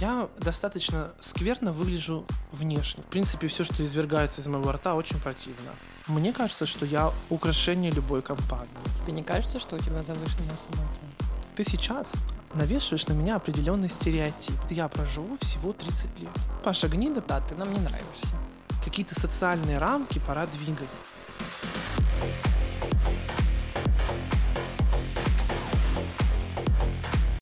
Я достаточно скверно выгляжу внешне. В принципе, все, что извергается из моего рта, очень противно. Мне кажется, что я украшение любой компании. Тебе не кажется, что у тебя завышенная самооценка? Ты сейчас навешиваешь на меня определенный стереотип. Я проживу всего 30 лет. Паша гнида, Да, ты нам не нравишься. какие-то социальные рамки пора двигать.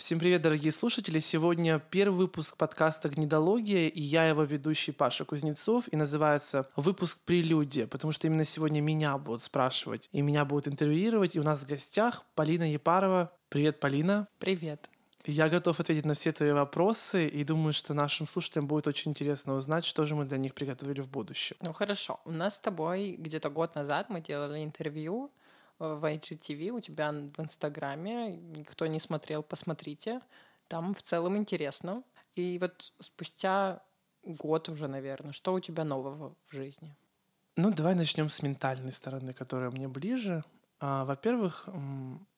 Всем привет, дорогие слушатели! Сегодня первый выпуск подкаста «Гнидология», и я его ведущий Паша Кузнецов, и называется выпуск «Прелюдия», потому что именно сегодня меня будут спрашивать, и меня будут интервьюировать, и у нас в гостях Полина Епарова. Привет, Полина! Привет. Я готов ответить на все твои вопросы, и думаю, что нашим слушателям будет очень интересно узнать, что же мы для них приготовили в будущем. Ну хорошо, у нас с тобой где-то год назад мы делали интервью в IGTV, у тебя в Инстаграме, никто не смотрел, посмотрите. Там в целом интересно. И вот спустя год уже, наверное, что у тебя нового в жизни? Ну, давай начнем с ментальной стороны, которая мне ближе. А, Во-первых,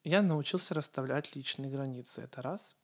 я научился расставлять личные границы, это раз.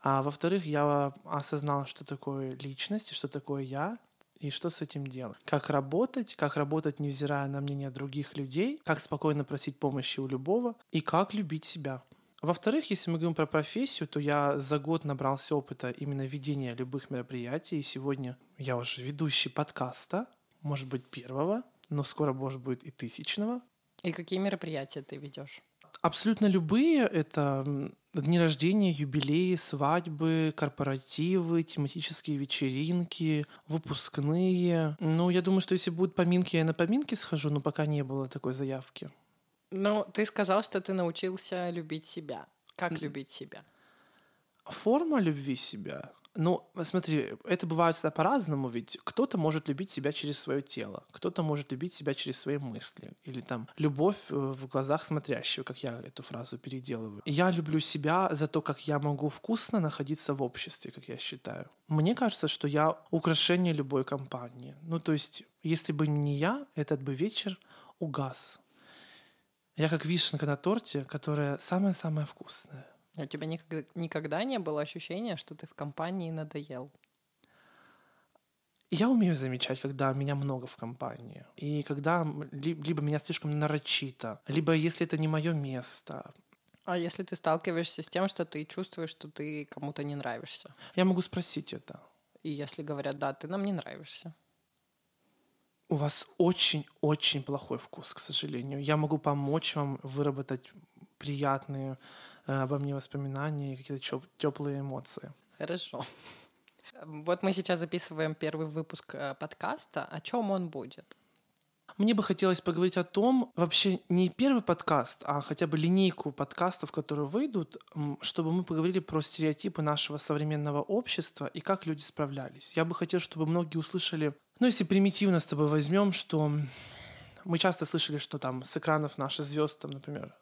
А во-вторых, я осознал, что такое личность, и что такое я, и что с этим делать. Как работать, как работать, невзирая на мнение других людей, как спокойно просить помощи у любого, и как любить себя. Во-вторых, если мы говорим про профессию, то я за год набрался опыта именно ведения любых мероприятий, и сегодня я уже ведущий подкаста, может быть, первого, но скоро, может быть, и тысячного. И какие мероприятия ты ведешь? Абсолютно любые. Это дни рождения, юбилеи, свадьбы, корпоративы, тематические вечеринки, выпускные. Ну, я думаю, что если будут поминки, я на поминки схожу, но пока не было такой заявки. Ну, ты сказал, что ты научился любить себя. Как любить себя? Форма любви себя. Ну, смотри, это бывает всегда по-разному, ведь кто-то может любить себя через свое тело, кто-то может любить себя через свои мысли, или там любовь э, в глазах смотрящего, как я эту фразу переделываю. Я люблю себя за то, как я могу вкусно находиться в обществе, как я считаю. Мне кажется, что я украшение любой компании. Ну, то есть, если бы не я, этот бы вечер угас. Я как вишенка на торте, которая самая-самая вкусная. У тебя никогда, никогда не было ощущения, что ты в компании надоел? Я умею замечать, когда меня много в компании. И когда либо меня слишком нарочито, либо если это не мое место. А если ты сталкиваешься с тем, что ты чувствуешь, что ты кому-то не нравишься? Я могу спросить это. И если говорят, да, ты нам не нравишься. У вас очень-очень плохой вкус, к сожалению. Я могу помочь вам выработать приятные обо мне воспоминания и какие-то теплые эмоции. Хорошо. Вот мы сейчас записываем первый выпуск э, подкаста. О чем он будет? Мне бы хотелось поговорить о том, вообще не первый подкаст, а хотя бы линейку подкастов, которые выйдут, чтобы мы поговорили про стереотипы нашего современного общества и как люди справлялись. Я бы хотел, чтобы многие услышали, ну если примитивно с тобой возьмем, что мы часто слышали, что там с экранов наших звезд, там, например,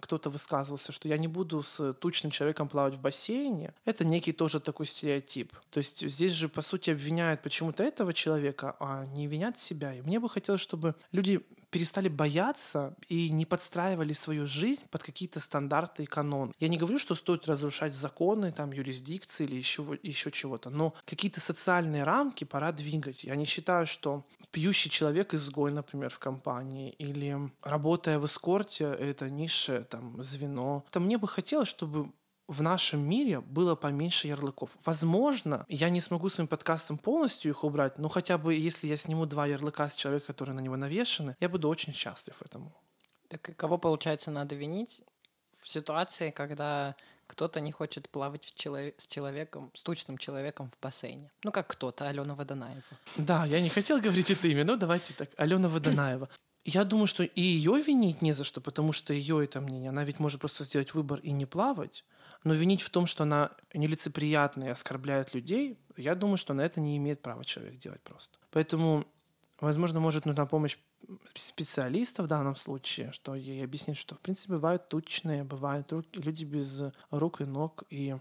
кто-то высказывался, что я не буду с тучным человеком плавать в бассейне. Это некий тоже такой стереотип. То есть здесь же, по сути, обвиняют почему-то этого человека, а не винят себя. И мне бы хотелось, чтобы люди перестали бояться и не подстраивали свою жизнь под какие-то стандарты и канон. Я не говорю, что стоит разрушать законы, там, юрисдикции или еще, еще чего-то, но какие-то социальные рамки пора двигать. Я не считаю, что пьющий человек изгой, например, в компании, или работая в эскорте, это низшее там, звено. То мне бы хотелось, чтобы в нашем мире было поменьше ярлыков. Возможно, я не смогу своим подкастом полностью их убрать, но хотя бы если я сниму два ярлыка с человека, которые на него навешаны, я буду очень счастлив этому. Так и кого, получается, надо винить в ситуации, когда кто-то не хочет плавать в чело- с человеком, с тучным человеком в бассейне? Ну, как кто-то, Алена Водонаева. Да, я не хотел говорить это имя, но давайте так. Алена Водонаева. Я думаю, что и ее винить не за что, потому что ее это мнение. Она ведь может просто сделать выбор и не плавать. Но винить в том, что она нелицеприятная и оскорбляет людей, я думаю, что на это не имеет права человек делать просто. Поэтому, возможно, может нужна помощь специалиста в данном случае, что ей объяснить, что, в принципе, бывают тучные, бывают руки- люди без рук и ног, и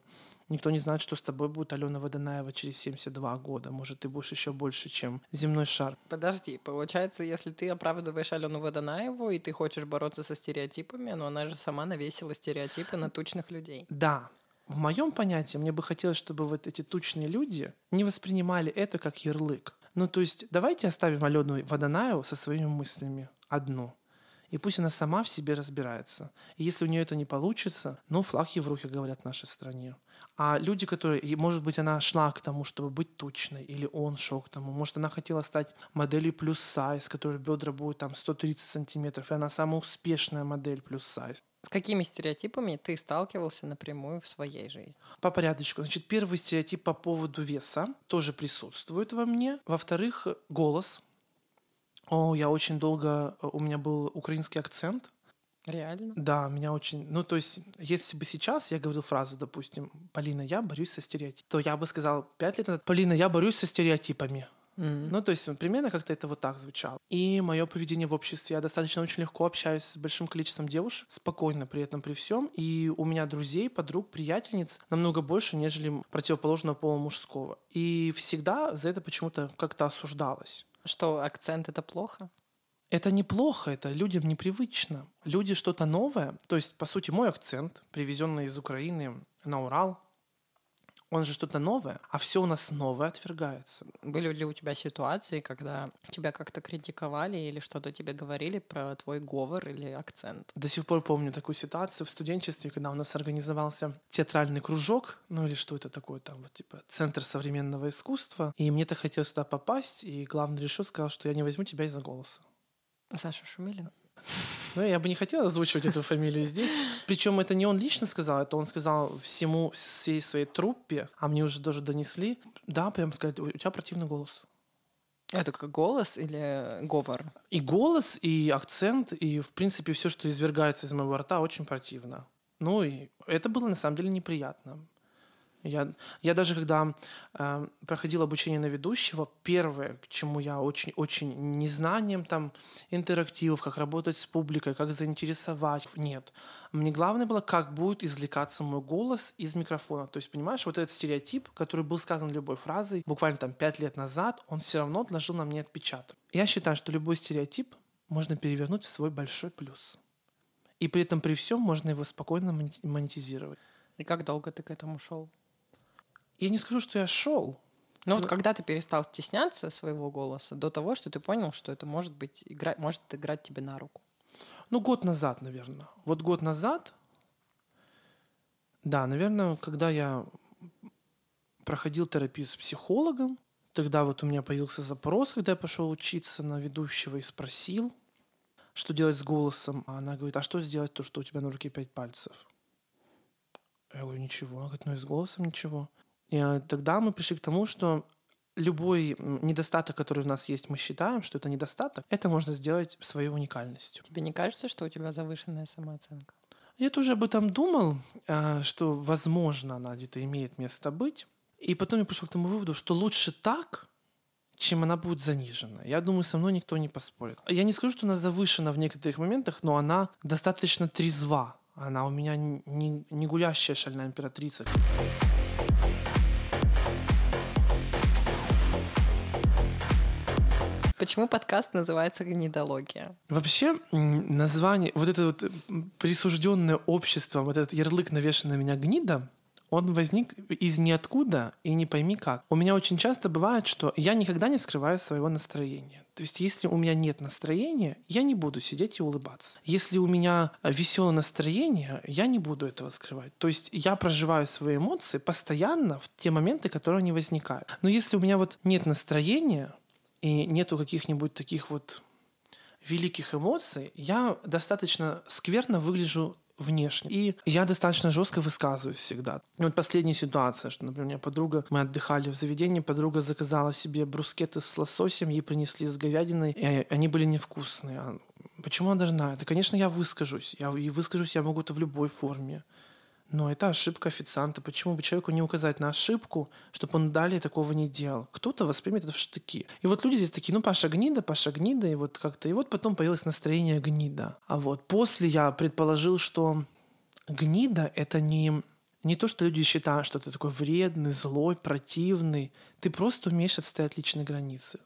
никто не знает, что с тобой будет Алена Водонаева через 72 года. Может, ты будешь еще больше, чем земной шар. Подожди, получается, если ты оправдываешь Алену Водонаеву, и ты хочешь бороться со стереотипами, но она же сама навесила стереотипы на тучных людей. Да, в моем понятии мне бы хотелось, чтобы вот эти тучные люди не воспринимали это как ярлык. Ну, то есть давайте оставим Алену Водонаеву со своими мыслями одну. И пусть она сама в себе разбирается. И если у нее это не получится, ну, флаг руки, говорят в нашей стране. А люди, которые, может быть, она шла к тому, чтобы быть тучной, или он шел к тому, может, она хотела стать моделью плюс сайз, которой бедра будут там 130 сантиметров, и она самая успешная модель плюс сайз. С какими стереотипами ты сталкивался напрямую в своей жизни? По порядочку. Значит, первый стереотип по поводу веса тоже присутствует во мне. Во-вторых, голос. О, я очень долго... У меня был украинский акцент. Реально? Да, меня очень... Ну, то есть, если бы сейчас я говорил фразу, допустим, «Полина, я борюсь со стереотипами», то я бы сказал пять лет назад «Полина, я борюсь со стереотипами». Мгм. Ну, то есть, примерно как-то это вот так звучало. И мое поведение в обществе. Я достаточно очень легко общаюсь с большим количеством девушек, спокойно при этом, при всем. И у меня друзей, подруг, приятельниц намного больше, нежели противоположного пола мужского. И всегда за это почему-то как-то осуждалось. Что, акцент — это плохо? Это неплохо, это людям непривычно. Люди что-то новое, то есть, по сути, мой акцент, привезенный из Украины на Урал, он же что-то новое, а все у нас новое отвергается. Были ли у тебя ситуации, когда тебя как-то критиковали или что-то тебе говорили про твой говор или акцент? До сих пор помню такую ситуацию в студенчестве, когда у нас организовался театральный кружок, ну или что это такое там, вот типа Центр современного искусства, и мне-то хотелось туда попасть, и главный решил, сказал, что я не возьму тебя из-за голоса. Саша Шумилин? Ну, я бы не хотел озвучивать эту фамилию здесь. Причем это не он лично сказал, это он сказал всему, всей своей труппе, а мне уже даже донесли. Да, прям сказать, у тебя противный голос. Это как голос или говор? И голос, и акцент, и, в принципе, все, что извергается из моего рта, очень противно. Ну, и это было, на самом деле, неприятно. Я, я даже когда э, проходил обучение на ведущего, первое, к чему я очень-очень незнанием там интерактивов, как работать с публикой, как заинтересовать, нет. Мне главное было, как будет извлекаться мой голос из микрофона. То есть, понимаешь, вот этот стереотип, который был сказан любой фразой, буквально там пять лет назад, он все равно отложил на мне отпечаток. Я считаю, что любой стереотип можно перевернуть в свой большой плюс. И при этом при всем можно его спокойно монетизировать. И как долго ты к этому шел? Я не скажу, что я шел. Ну вот когда ты перестал стесняться своего голоса до того, что ты понял, что это может быть игра... может играть тебе на руку. Ну, год назад, наверное. Вот год назад, да, наверное, когда я проходил терапию с психологом, тогда вот у меня появился запрос, когда я пошел учиться на ведущего и спросил, что делать с голосом. А она говорит, а что сделать то, что у тебя на руке пять пальцев? Я говорю, ничего. Она говорит, ну и с голосом ничего. И а, тогда мы пришли к тому, что любой недостаток, который у нас есть, мы считаем, что это недостаток, это можно сделать своей уникальностью. Тебе не кажется, что у тебя завышенная самооценка? Я тоже об этом думал, а, что, возможно, она где-то имеет место быть. И потом я пришел к тому выводу, что лучше так, чем она будет занижена. Я думаю, со мной никто не поспорит. Я не скажу, что она завышена в некоторых моментах, но она достаточно трезва. Она у меня не, не гулящая шальная императрица. Почему подкаст называется «Гнидология»? Вообще, название, вот это вот м, присужденное обществом, вот этот ярлык, навешанный на меня гнида, он возник из ниоткуда и не пойми как. У меня очень часто бывает, что я никогда не скрываю своего настроения. То есть, если у меня нет настроения, я не буду сидеть и улыбаться. Если у меня веселое настроение, я не буду этого скрывать. То есть, я проживаю свои эмоции постоянно в те моменты, которые они возникают. Но если у меня вот нет настроения и нету каких-нибудь таких вот великих эмоций, я достаточно скверно выгляжу внешне. И я достаточно жестко высказываюсь всегда. И вот последняя ситуация, что, например, у меня подруга, мы отдыхали в заведении, подруга заказала себе брускеты с лососем, ей принесли с говядиной, и они были невкусные. А Почему она должна? Да, конечно, я выскажусь. Я, и выскажусь я могу это в любой форме. Но это ошибка официанта. Почему бы человеку не указать на ошибку, чтобы он далее такого не делал? Кто-то воспримет это в штыки. И вот люди здесь такие, ну, Паша гнида, Паша гнида, и вот как-то... И вот потом появилось настроение гнида. А вот после я предположил, что гнида — это не, не то, что люди считают, что ты такой вредный, злой, противный. Ты просто умеешь отстоять личные границы.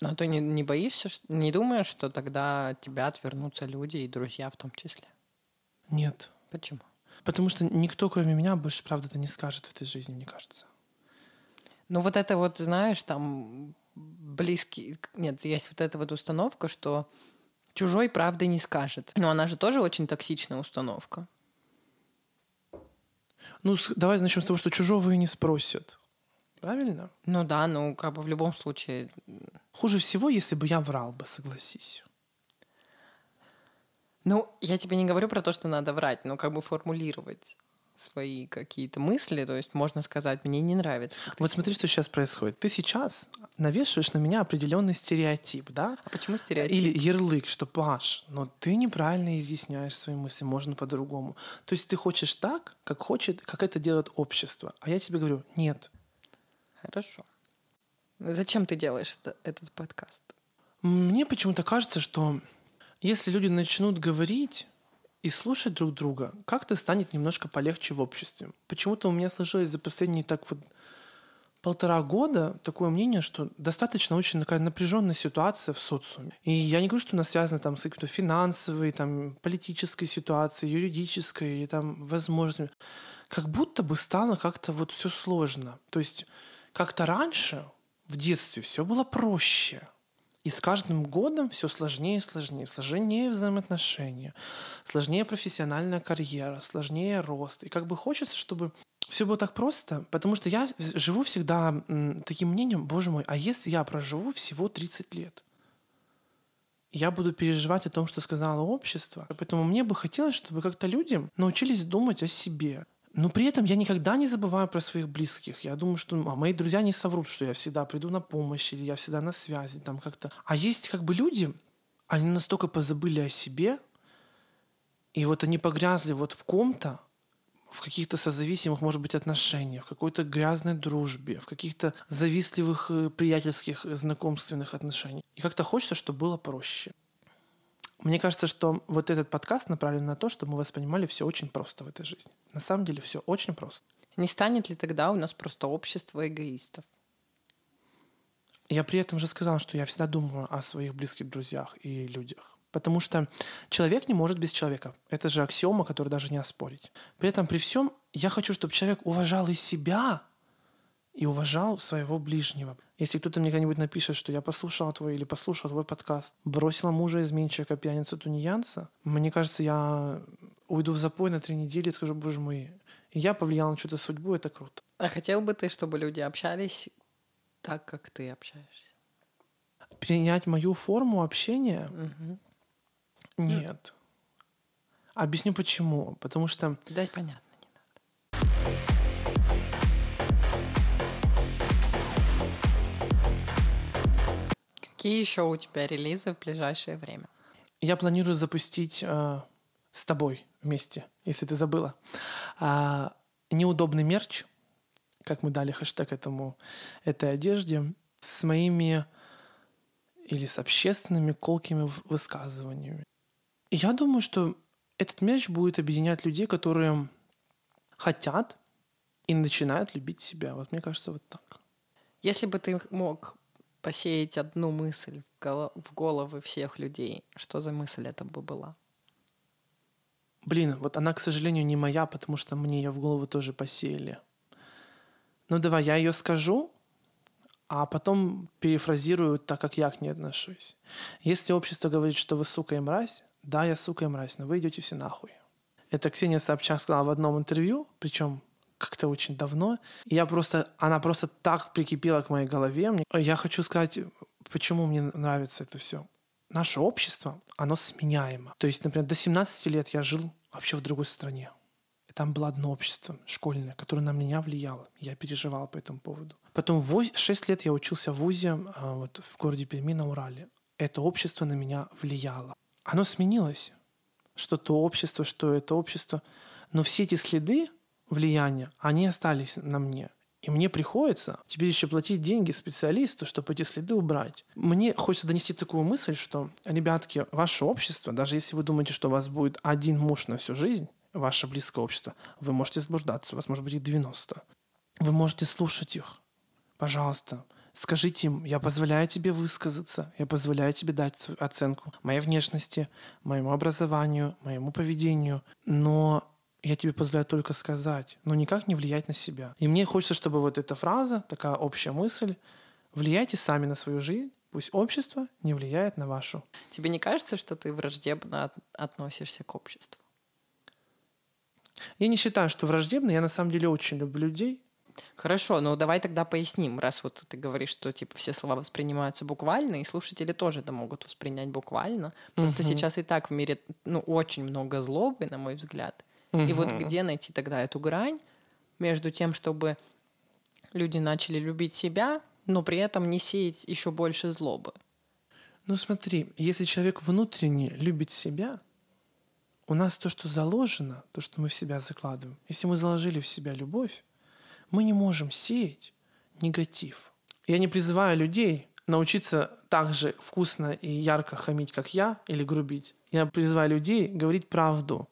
Но ты не, не боишься, не думаешь, что тогда от тебя отвернутся люди и друзья в том числе? Нет. Почему? Потому что никто, кроме меня, больше правда это не скажет в этой жизни, мне кажется. Ну вот это вот, знаешь, там близкий... Нет, есть вот эта вот установка, что чужой правды не скажет. Но она же тоже очень токсичная установка. Ну, давай начнем с того, что чужого и не спросят. Правильно? Ну да, ну как бы в любом случае... Хуже всего, если бы я врал бы, согласись. Ну, я тебе не говорю про то, что надо врать, но как бы формулировать свои какие-то мысли, то есть можно сказать, мне не нравится. Вот смотри, что сейчас происходит. Ты сейчас навешиваешь на меня определенный стереотип, да? А почему стереотип? Или ярлык, что Паш, но ты неправильно изъясняешь свои мысли, можно по-другому. То есть ты хочешь так, как хочет, как это делает общество. А я тебе говорю, нет. Хорошо. Зачем ты делаешь это, этот подкаст? Мне почему-то кажется, что если люди начнут говорить и слушать друг друга, как-то станет немножко полегче в обществе. Почему-то у меня сложилось за последние так вот полтора года такое мнение, что достаточно очень такая напряженная ситуация в социуме. И я не говорю, что она связана там с какой-то финансовой, там, политической ситуацией, юридической, и там, возможностями. Как будто бы стало как-то вот все сложно. То есть как-то раньше, в детстве, все было проще. И с каждым годом все сложнее и сложнее. Сложнее взаимоотношения, сложнее профессиональная карьера, сложнее рост. И как бы хочется, чтобы все было так просто, потому что я живу всегда таким мнением, боже мой, а если я проживу всего 30 лет? Я буду переживать о том, что сказала общество. Поэтому мне бы хотелось, чтобы как-то люди научились думать о себе. Но при этом я никогда не забываю про своих близких. Я думаю, что а мои друзья не соврут, что я всегда приду на помощь или я всегда на связи. Там как-то. А есть как бы люди, они настолько позабыли о себе, и вот они погрязли вот в ком-то, в каких-то созависимых, может быть, отношениях, в какой-то грязной дружбе, в каких-то завистливых э, приятельских э, знакомственных отношениях. И как-то хочется, чтобы было проще. Мне кажется, что вот этот подкаст направлен на то, чтобы мы воспринимали все очень просто в этой жизни. На самом деле все очень просто. Не станет ли тогда у нас просто общество эгоистов? Я при этом же сказал, что я всегда думаю о своих близких друзьях и людях. Потому что человек не может без человека. Это же аксиома, которую даже не оспорить. При этом, при всем, я хочу, чтобы человек уважал и себя, и уважал своего ближнего. Если кто-то мне когда-нибудь напишет, что я послушал твой или послушал твой подкаст, бросила мужа изменщика, пьяницу, тунеянца, мне кажется, я уйду в запой на три недели и скажу, боже мой, я повлиял на что-то судьбу, это круто. А хотел бы ты, чтобы люди общались так, как ты общаешься? Принять мою форму общения? Угу. Нет. Объясню почему. Потому что... Дать понятно. Какие еще у тебя релизы в ближайшее время? Я планирую запустить э, с тобой вместе, если ты забыла. Э, неудобный мерч, как мы дали хэштег этому, этой одежде, с моими или с общественными колкими высказываниями. И я думаю, что этот мерч будет объединять людей, которые хотят и начинают любить себя. Вот мне кажется, вот так. Если бы ты мог посеять одну мысль в, голо- в головы всех людей, что за мысль это бы была? Блин, вот она, к сожалению, не моя, потому что мне ее в голову тоже посеяли. Ну давай, я ее скажу, а потом перефразирую так, как я к ней отношусь. Если общество говорит, что вы сука и мразь, да, я сука и мразь, но вы идете все нахуй. Это Ксения Собчак сказала в одном интервью, причем как-то очень давно. Я просто, она просто так прикипела к моей голове. Я хочу сказать, почему мне нравится это все. Наше общество, оно сменяемо. То есть, например, до 17 лет я жил вообще в другой стране. И там было одно общество школьное, которое на меня влияло. Я переживал по этому поводу. Потом в 6 лет я учился в ВУЗе а, вот, в городе Перми на Урале. Это общество на меня влияло. Оно сменилось. Что то общество, что это общество. Но все эти следы, влияния, они остались на мне. И мне приходится теперь еще платить деньги специалисту, чтобы эти следы убрать. Мне хочется донести такую мысль, что, ребятки, ваше общество, даже если вы думаете, что у вас будет один муж на всю жизнь, ваше близкое общество, вы можете заблуждаться, у вас может быть их 90. Вы можете слушать их. Пожалуйста, скажите им, я позволяю тебе высказаться, я позволяю тебе дать оценку моей внешности, моему образованию, моему поведению, но я тебе позволяю только сказать, но никак не влиять на себя. И мне хочется, чтобы вот эта фраза, такая общая мысль, влияйте сами на свою жизнь, пусть общество не влияет на вашу. Тебе не кажется, что ты враждебно от- относишься к обществу? Я не считаю, что враждебно, я на самом деле очень люблю людей. Хорошо, ну давай тогда поясним, раз вот ты говоришь, что типа все слова воспринимаются буквально, и слушатели тоже это могут воспринять буквально. Просто Мгм. сейчас и так в мире ну, очень много злобы, на мой взгляд. И вот где найти тогда эту грань между тем, чтобы люди начали любить себя, но при этом не сеять еще больше злобы? Ну смотри, если человек внутренне любит себя, у нас то, что заложено, то, что мы в себя закладываем, если мы заложили в себя любовь, мы не можем сеять негатив. Я не призываю людей научиться так же вкусно и ярко хамить, как я, или грубить. Я призываю людей говорить правду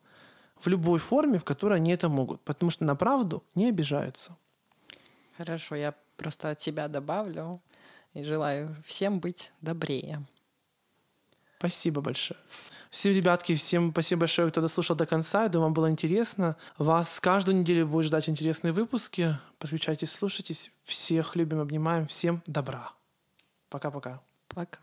в любой форме, в которой они это могут, потому что на правду не обижаются. Хорошо, я просто от себя добавлю и желаю всем быть добрее. Спасибо большое. Все, ребятки, всем спасибо большое, кто дослушал до конца. Я думаю, вам было интересно. Вас каждую неделю будет ждать интересные выпуски. Подключайтесь, слушайтесь. Всех любим, обнимаем. Всем добра. Пока-пока. Пока.